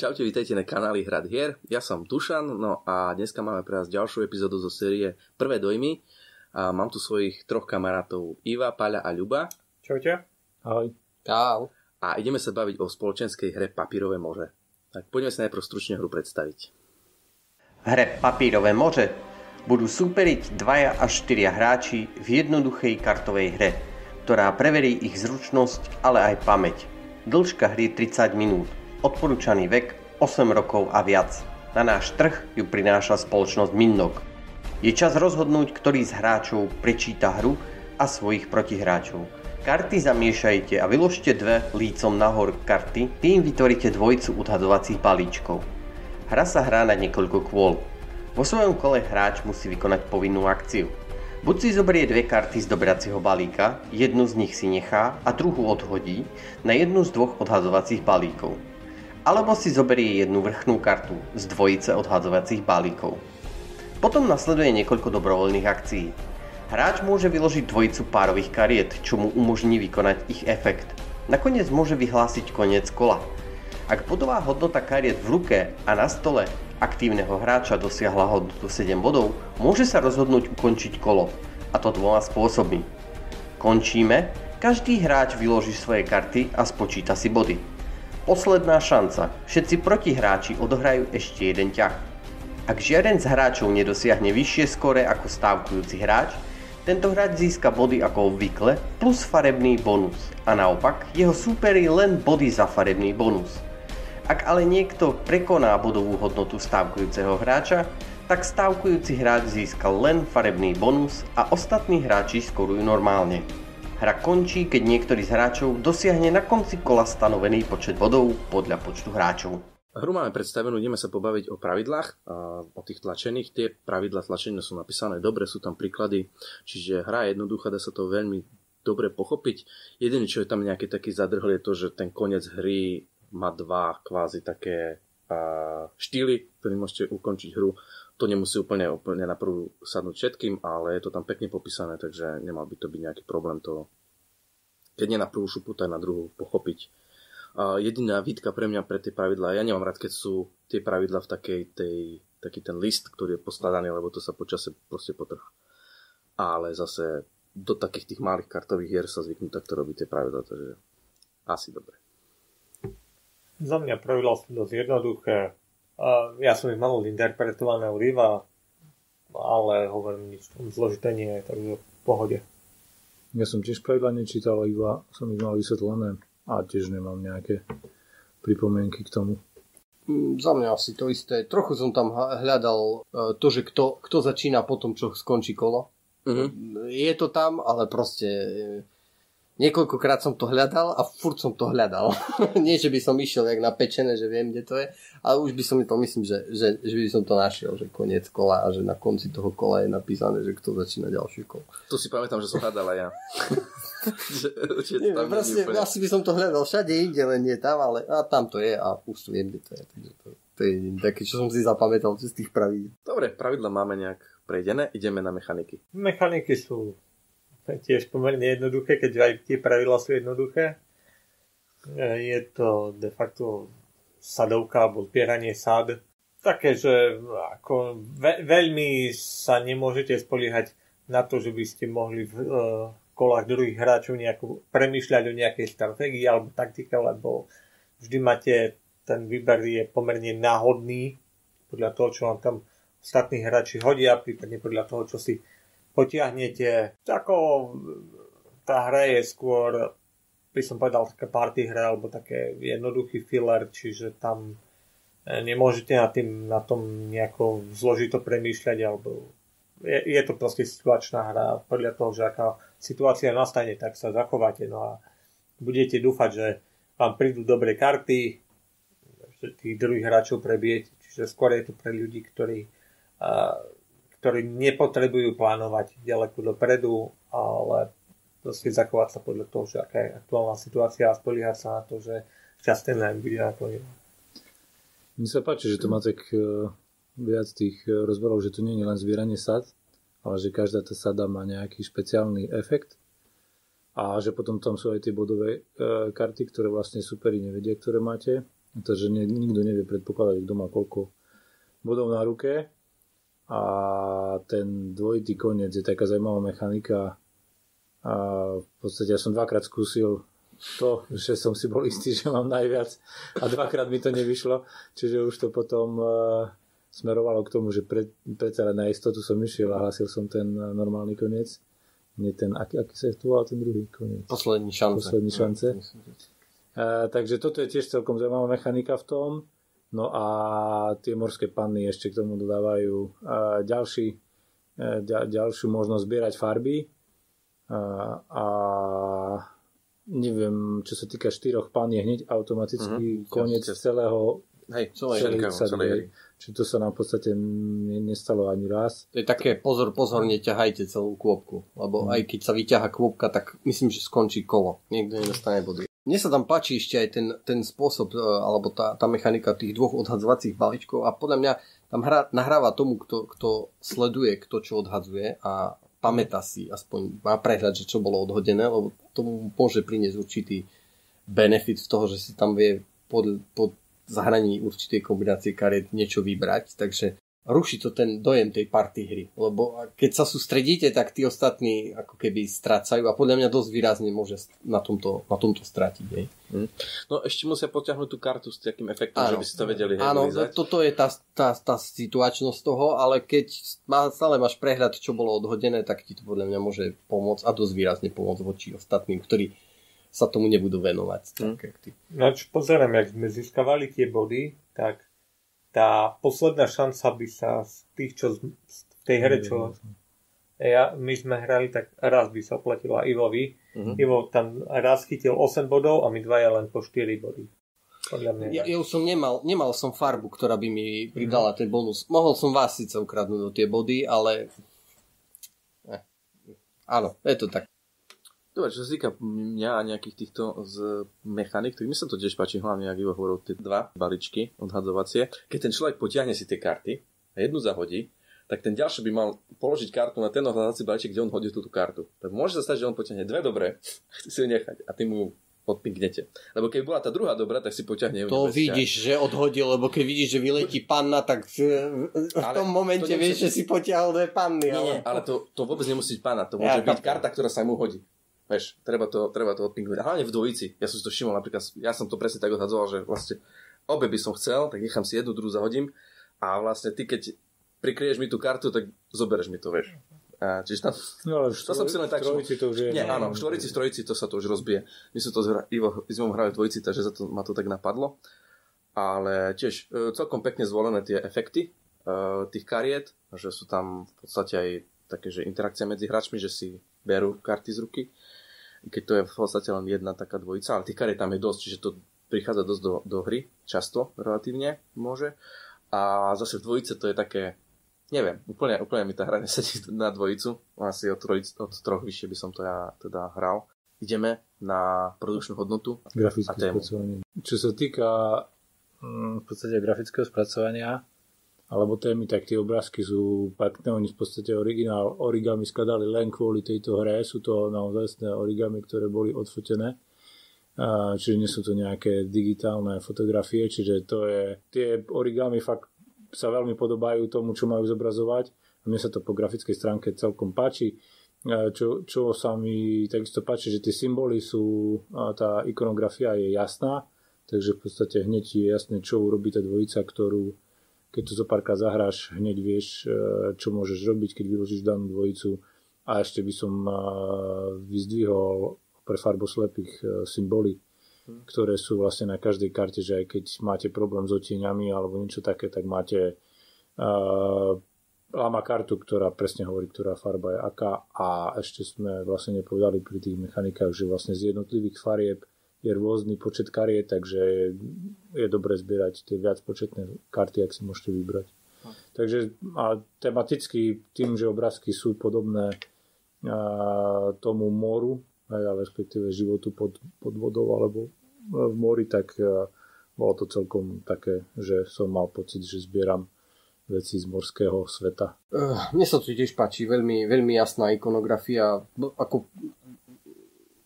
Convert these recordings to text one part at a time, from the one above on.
Čaute, vítajte na kanáli Hrad hier. Ja som Tušan, no a dneska máme pre vás ďalšiu epizódu zo série Prvé dojmy. A mám tu svojich troch kamarátov Iva, Paľa a Ľuba. Čaute. Ahoj. Čau. A ideme sa baviť o spoločenskej hre Papírové more. Tak poďme sa najprv stručne hru predstaviť. V hre Papírové more budú súperiť dvaja až štyria hráči v jednoduchej kartovej hre, ktorá preverí ich zručnosť, ale aj pamäť. Dĺžka hry 30 minút. Odporúčaný vek 8 rokov a viac. Na náš trh ju prináša spoločnosť Minnok. Je čas rozhodnúť, ktorý z hráčov prečíta hru a svojich protihráčov. Karty zamiešajte a vyložte dve lícom nahor karty, tým vytvoríte dvojicu odhadovacích balíčkov. Hra sa hrá na niekoľko kôl. Vo svojom kole hráč musí vykonať povinnú akciu. Buď si zoberie dve karty z dobracieho balíka, jednu z nich si nechá a druhú odhodí na jednu z dvoch odhadovacích balíkov alebo si zoberie jednu vrchnú kartu z dvojice odhadzovacích balíkov. Potom nasleduje niekoľko dobrovoľných akcií. Hráč môže vyložiť dvojicu párových kariet, čo mu umožní vykonať ich efekt. Nakoniec môže vyhlásiť koniec kola. Ak bodová hodnota kariet v ruke a na stole aktívneho hráča dosiahla hodnotu 7 bodov, môže sa rozhodnúť ukončiť kolo, a to dvoma spôsobmi. Končíme, každý hráč vyloží svoje karty a spočíta si body. Posledná šanca. Všetci protihráči odohrajú ešte jeden ťah. Ak žiaden z hráčov nedosiahne vyššie skore ako stávkujúci hráč, tento hráč získa body ako obvykle plus farebný bonus a naopak jeho súperi len body za farebný bonus. Ak ale niekto prekoná bodovú hodnotu stávkujúceho hráča, tak stávkujúci hráč získa len farebný bonus a ostatní hráči skorujú normálne. Hra končí, keď niektorý z hráčov dosiahne na konci kola stanovený počet bodov podľa počtu hráčov. Hru máme predstavenú, ideme sa pobaviť o pravidlách, o tých tlačených. Tie pravidla tlačenia sú napísané dobre, sú tam príklady, čiže hra je jednoduchá, dá sa to veľmi dobre pochopiť. Jediné, čo je tam nejaký taký zadrhl, je to, že ten koniec hry má dva kvázi také štýly, ktorý môžete ukončiť hru. To nemusí úplne, úplne na prvú sadnúť všetkým, ale je to tam pekne popísané, takže nemal by to byť nejaký problém to, keď nie na prvú šupu, tak na druhú pochopiť. A jediná výtka pre mňa pre tie pravidlá, ja nemám rád, keď sú tie pravidlá v takej tej, taký ten list, ktorý je poskladaný, lebo to sa počase proste potrhá. Ale zase do takých tých malých kartových hier sa zvyknú takto robiť tie pravidlá, takže asi dobre. Za mňa pravidlá sú dosť jednoduché. Ja som ich mal interpretované od Iva, ale hovorím, nič tam zložité nie je, takže v pohode. Ja som tiež pravidla nečítal, iba som ich mal vysvetlené a tiež nemám nejaké pripomienky k tomu. Mm, za mňa asi to isté. Trochu som tam hľadal uh, to, že kto, kto začína po tom, čo skončí kolo. Uh-huh. Je to tam, ale proste Niekoľkokrát som to hľadal a furt som to hľadal. Nie, že by som išiel jak na pečené, že viem, kde to je, ale už by som to myslím, že, že, že by som to našiel, že koniec kola a že na konci toho kola je napísané, že kto začína ďalší kolo. To si pamätám, že som hľadal aj ja. že, že tam proste, úplne... asi by som to hľadal všade inde, len nie tam, ale a tam to je a už viem, kde to je. Takže to, to je také, čo som si zapamätal z tých pravidel. Dobre, pravidla máme nejak prejdené, ideme na mechaniky. Mechaniky sú tiež pomerne jednoduché, keď aj tie pravidla sú jednoduché. E, je to de facto sadovka alebo zbieranie sad. Také, že ako ve- veľmi sa nemôžete spoliehať na to, že by ste mohli v uh, kolách druhých hráčov nejako premýšľať o nejakej stratégii alebo taktike, lebo vždy máte, ten výber je pomerne náhodný podľa toho, čo vám tam ostatní hráči hodia, prípadne podľa toho, čo si potiahnete. Ako tá hra je skôr, by som povedal, také party hra, alebo také jednoduchý filler, čiže tam e, nemôžete na, tým, na tom nejako zložito premýšľať, alebo je, je to proste situačná hra. Podľa toho, že aká situácia nastane, tak sa zachováte. No a budete dúfať, že vám prídu dobré karty, že tých druhých hráčov prebijete. Čiže skôr je to pre ľudí, ktorí uh, ktorí nepotrebujú plánovať ďaleko dopredu, ale proste zachovať sa podľa toho, že aká je aktuálna situácia a spoliehať sa na to, že šťastný len bude nakoniec. Mne sa páči, že to má tak e, viac tých e, rozborov, že to nie je len zbieranie sad, ale že každá tá sada má nejaký špeciálny efekt a že potom tam sú aj tie bodové e, karty, ktoré vlastne superi nevedia, ktoré máte takže nikto nevie predpokladať, kto má koľko bodov na ruke. A ten dvojitý koniec je taká zaujímavá mechanika. A v podstate ja som dvakrát skúsil to, že som si bol istý, že mám najviac a dvakrát mi to nevyšlo, čiže už to potom uh, smerovalo k tomu, že pre, predsa len na istotu som išiel a hlasil som ten normálny koniec. Nie ten, aký, aký sa tu ten druhý koniec? Poslední šance. Poslední šance. Uh, takže toto je tiež celkom zaujímavá mechanika v tom. No a tie morské panny ešte k tomu dodávajú ďalší, uh, ďalšiu možnosť zbierať farby. Uh, a neviem, čo sa týka štyroch pán, je hneď automaticky uh-huh. koniec ja, celého Hej, celej, celej, celej hry. Čiže to sa nám v podstate nestalo ani raz. To je také pozor, pozor, neťahajte celú kôpku. Lebo hmm. aj keď sa vyťaha kôpka, tak myslím, že skončí kolo. Niekto nedostane body. Mne sa tam páči ešte aj ten, ten spôsob, e, alebo tá, tá mechanika tých dvoch odhadzovacích balíčkov a podľa mňa tam hra, nahráva tomu, kto, kto sleduje, kto čo odhadzuje a pamätá si, aspoň má prehľad, že čo bolo odhodené, lebo to môže priniesť určitý benefit z toho, že si tam vie pod, pod zahraní určitej kombinácie kariet niečo vybrať, takže ruší to ten dojem tej party hry, lebo keď sa sústredíte, tak tí ostatní ako keby strácajú a podľa mňa dosť výrazne môže na tomto, na tomto stratiť. Nie? Hmm. No ešte musia potiahnuť tú kartu s takým efektom, áno, že by si to vedeli Áno, hej, toto je tá, tá, tá situačnosť toho, ale keď má, stále máš prehľad, čo bolo odhodené, tak ti to podľa mňa môže pomôcť a dosť výrazne pomôcť voči ostatným, ktorí sa tomu nebudú venovať. Hmm. Tak, ty. No čo pozerám, jak sme získavali tie body, tak tá posledná šanca by sa z tých, čo z, tej hre, čo ja, my sme hrali, tak raz by sa oplatila Ivovi. Uh-huh. Ivo tam raz chytil 8 bodov a my dvaja len po 4 body. Podľa mňa. Ja, ja už som nemal, nemal som farbu, ktorá by mi pridala uh-huh. ten bonus. Mohol som vás síce ukradnúť do tie body, ale... Eh. Áno, je to tak. Dobre, čo sa týka mňa a nejakých týchto z mechanik, tak mi sa to tiež páči, hlavne, ak Ivo hovoril, tie dva baličky odhadzovacie. Keď ten človek potiahne si tie karty a jednu zahodí, tak ten ďalší by mal položiť kartu na ten odhadzací balíček, kde on hodí túto kartu. Tak môže sa stať, že on potiahne dve dobré, chce si ju nechať a ty mu odpinknete. Lebo keď bola tá druhá dobrá, tak si poťahne. To vidíš, že odhodil, lebo keď vidíš, že vyletí panna, tak v, v tom momente vieš, že si potiahol dve panny. Nie, ale, ale to, to vôbec nemusí byť panna, to môže ja, byť karta, ktorá sa mu hodí. Vieš, treba to, treba to odpingovať. A hlavne v dvojici. Ja som si to všimol, napríklad, ja som to presne tak odhadzoval, že vlastne obe by som chcel, tak nechám si jednu, druhú zahodím a vlastne ty, keď prikrieš mi tú kartu, tak zobereš mi to, vieš. A, čiže tam, no, ale to som si len tak... V to už je... Nie, áno, v štvorici, v trojici to sa to už rozbije. My sme to s Ivo, Ivo hrali v dvojici, takže za to, ma to tak napadlo. Ale tiež e, celkom pekne zvolené tie efekty uh, tých kariet, že sú tam v podstate aj také, že interakcia medzi hráčmi, že si berú karty z ruky keď to je v podstate len jedna taká dvojica, ale tých kariet tam je dosť, čiže to prichádza dosť do, do hry, často relatívne môže. A zase v dvojice to je také, neviem, úplne, úplne mi tá hra nesedí na dvojicu, asi od, trojic, od troch vyššie by som to ja teda hral. Ideme na produkčnú hodnotu Grafické a tému. Spracovanie. Čo sa týka mm, v podstate grafického spracovania, alebo témy, tak tie obrázky sú pekné, oni v podstate originál origami skladali len kvôli tejto hre, sú to naozaj origami, ktoré boli odfotené, čiže nie sú to nejaké digitálne fotografie, čiže to je, tie origami fakt sa veľmi podobajú tomu, čo majú zobrazovať. A mne sa to po grafickej stránke celkom páči. Čo, čo sa mi takisto páči, že tie symboly sú, tá ikonografia je jasná, takže v podstate hneď je jasné, čo urobí tá dvojica, ktorú, keď to zo párka zahráš, hneď vieš, e, čo môžeš robiť, keď vyložíš danú dvojicu. A ešte by som e, vyzdvihol pre farboslepých e, symboly, hmm. ktoré sú vlastne na každej karte, že aj keď máte problém s otieňami alebo niečo také, tak máte uh, lama kartu, ktorá presne hovorí, ktorá farba je aká a ešte sme vlastne nepovedali pri tých mechanikách, že vlastne z jednotlivých farieb je rôzny počet kariet, takže je dobré zbierať tie viac početné karty, ak si môžete vybrať. Takže a tematicky tým, že obrázky sú podobné a, tomu moru, aj, ale respektíve životu pod, pod vodou alebo v mori, tak a, bolo to celkom také, že som mal pocit, že zbieram veci z morského sveta. Uh, mne sa to tiež páči, veľmi, veľmi jasná ikonografia, ako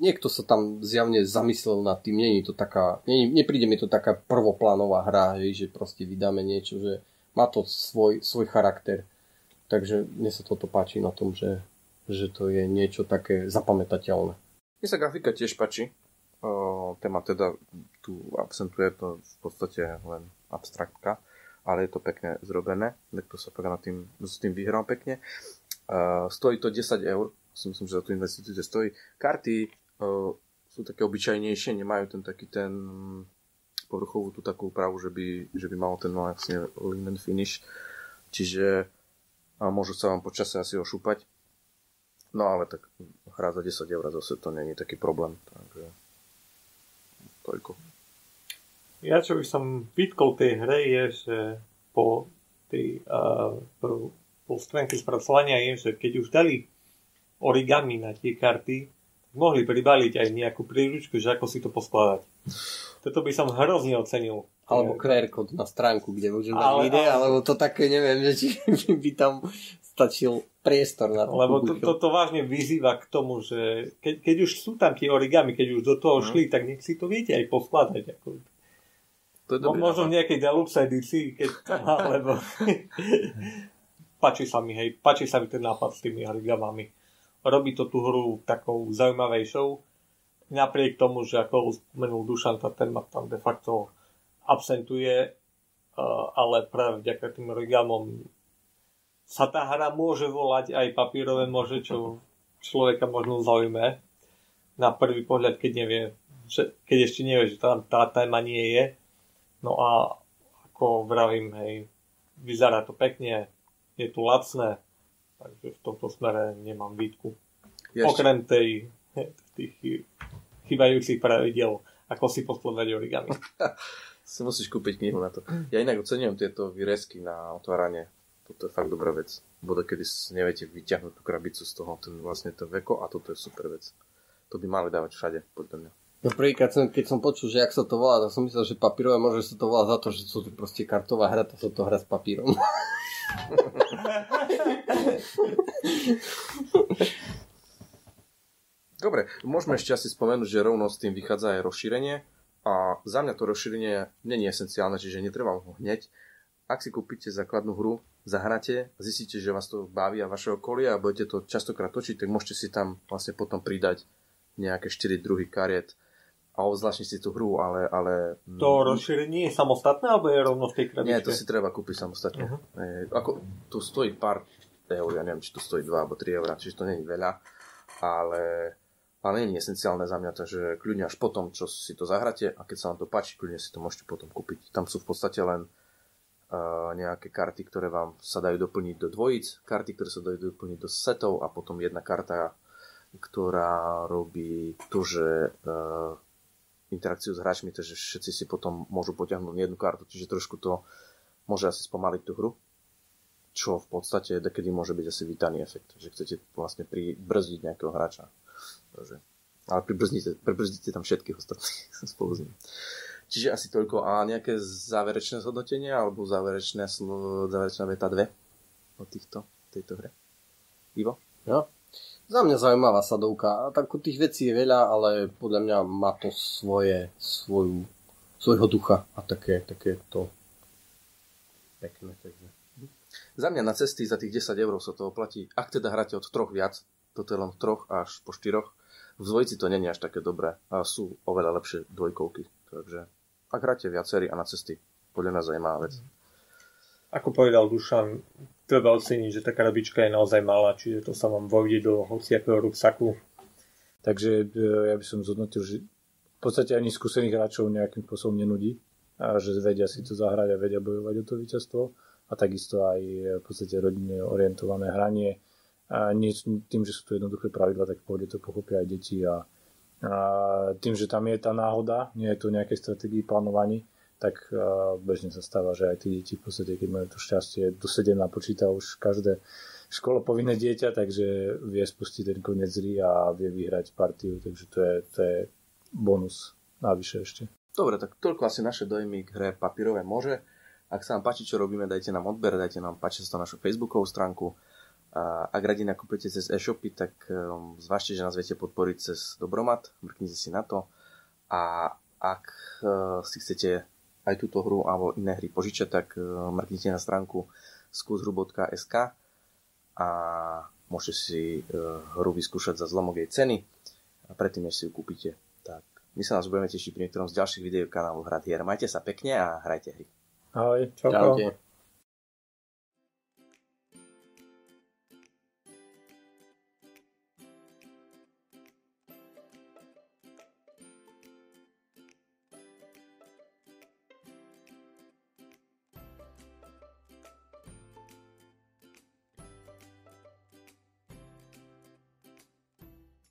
niekto sa tam zjavne zamyslel nad tým, není to taká, nie, nepríde mi to taká prvoplánová hra, hej, že proste vydáme niečo, že má to svoj, svoj charakter. Takže mne sa toto páči na tom, že, že to je niečo také zapamätateľné. Mne sa grafika tiež páči. O, téma teda tu absentuje to v podstate len abstraktka, ale je to pekne zrobené. Niekto sa na tým, s tým vyhral pekne. Uh, stojí to 10 eur, si myslím, že za tú investíciu stojí. Karty sú také obyčajnejšie, nemajú ten taký ten povrchovú tú takú úpravu, že by, že by malo ten vlastne linen finish. Čiže a môžu sa vám počase asi ošúpať. No ale tak hra za 10 eur zase to není taký problém. Takže toľko. Ja čo by som vytkol tej hre je, že po tej uh, po stránke spracovania je, že keď už dali origami na tie karty, mohli pribaliť aj nejakú príručku, že ako si to poskladať. Toto by som hrozne ocenil. Alebo QR kód na stránku, kde môžem dať ale, ide, ale... alebo to také, neviem, že či by tam stačil priestor na to. Lebo to, toto vážne vyzýva k tomu, že keď, keď už sú tam tie origami, keď už do toho mm. šli, tak nech si to viete aj poskladať. Ako... To je dobrý, Možno v nejakej deluxe edícii, keď, alebo... páči sa mi, hej, páči sa mi ten nápad s tými origamami robí to tú hru takou zaujímavejšou. Napriek tomu, že ako spomenul Dušan, tá téma tam de facto absentuje, ale práve vďaka tým origamom sa tá hra môže volať aj papírové môže, čo človeka možno zaujme na prvý pohľad, keď nevie, že, keď ešte nevie, že tam tá téma nie je. No a ako vravím, hej, vyzerá to pekne, je tu lacné, Takže v tomto smere nemám výtku. Ešte... Okrem tej, tých chýbajúcich pravidel, ako si poskladať origami. si musíš kúpiť knihu na to. Ja inak ocenujem tieto výrezky na otváranie. Toto je fakt dobrá vec. Bude, kedy neviete vyťahnuť tú krabicu z toho, ten vlastne to veko a toto je super vec. To by mali dávať všade, podľa mňa. No prvýkrát, som, keď som počul, že ak sa to volá, tak som myslel, že papírové môže sa to volá za to, že sú to proste kartová hra, to sa to hra s papírom. Dobre, môžeme ešte asi spomenúť, že rovno s tým vychádza aj rozšírenie a za mňa to rozšírenie není esenciálne, čiže netreba ho hneď. Ak si kúpite základnú hru, zahráte, zistíte, že vás to baví a vaše okolie a budete to častokrát točiť, tak môžete si tam vlastne potom pridať nejaké 4 druhy kariet a obzvlášť si tú hru, ale... ale to rozšírenie je samostatné, alebo je rovno v tej krabičke? Nie, to si treba kúpiť samostatne. Uh-huh. E, ako, tu stojí pár eur, ja neviem, či tu stojí 2 alebo 3 eur, čiže to nie je veľa, ale, ale nie je esenciálne za mňa, takže kľudne až potom, čo si to zahráte a keď sa vám to páči, kľudne si to môžete potom kúpiť. Tam sú v podstate len uh, nejaké karty, ktoré vám sa dajú doplniť do dvojíc, karty, ktoré sa dajú doplniť do setov a potom jedna karta, ktorá robí to, že uh, interakciu s hráčmi, takže všetci si potom môžu potiahnuť jednu kartu, čiže trošku to môže asi spomaliť tú hru, čo v podstate dekedy môže byť asi vítaný efekt, že chcete vlastne pribrzdiť nejakého hráča. Takže, ale pribrzdíte, pribrzdíte tam všetkých ostatných spolu s ním. Čiže asi toľko. A nejaké záverečné zhodnotenie alebo záverečné, záverečná veta 2 o týchto, tejto hre? Ivo? Ja, za mňa zaujímavá sadovka. Tak tých vecí je veľa, ale podľa mňa má to svoje, svoju, svojho ducha a také, také to pekné. Takže. Za mňa na cesty za tých 10 eur sa to oplatí. Ak teda hráte od troch viac, toto je len troch až po štyroch, v dvojici to není až také dobré a sú oveľa lepšie dvojkovky. Takže ak hráte viacerí a na cesty, podľa mňa zaujímavá vec. Ako povedal Dušan, treba oceniť, že tá krabička je naozaj malá, čiže to sa vám vojde do hociakého ruksaku. Takže e, ja by som zhodnotil, že v podstate ani skúsených hráčov nejakým spôsobom nenudí a že vedia si to zahrať a vedia bojovať o to víťazstvo a takisto aj e, v podstate rodinne orientované hranie a nie, tým, že sú to jednoduché pravidla, tak pôjde to pochopia aj deti a, a tým, že tam je tá náhoda, nie je to nejaké stratégii plánovaní, tak bežne sa stáva, že aj tí deti v podstate, keď majú to šťastie, do 7 napočíta už každé školo povinné dieťa, takže vie spustiť ten konec hry a vie vyhrať partiu, takže to je, to je bonus navyše ešte. Dobre, tak toľko asi naše dojmy k hre Papírové može. Ak sa vám páči, čo robíme, dajte nám odber, dajte nám páči sa našu Facebookovú stránku A ak radi nakúpete cez e-shopy, tak um, zvážte, že nás viete podporiť cez Dobromat, mrknite si na to. A ak uh, si chcete aj túto hru alebo iné hry požičať, tak uh, mrknite na stránku skúshru.sk a môžete si uh, hru vyskúšať za zlomok jej ceny a predtým, než si ju kúpite. Tak my sa nás budeme tešiť pri niektorom z ďalších videí kanálu Hrad hier. Majte sa pekne a hrajte hry. Ahoj. Čauko. Čaute.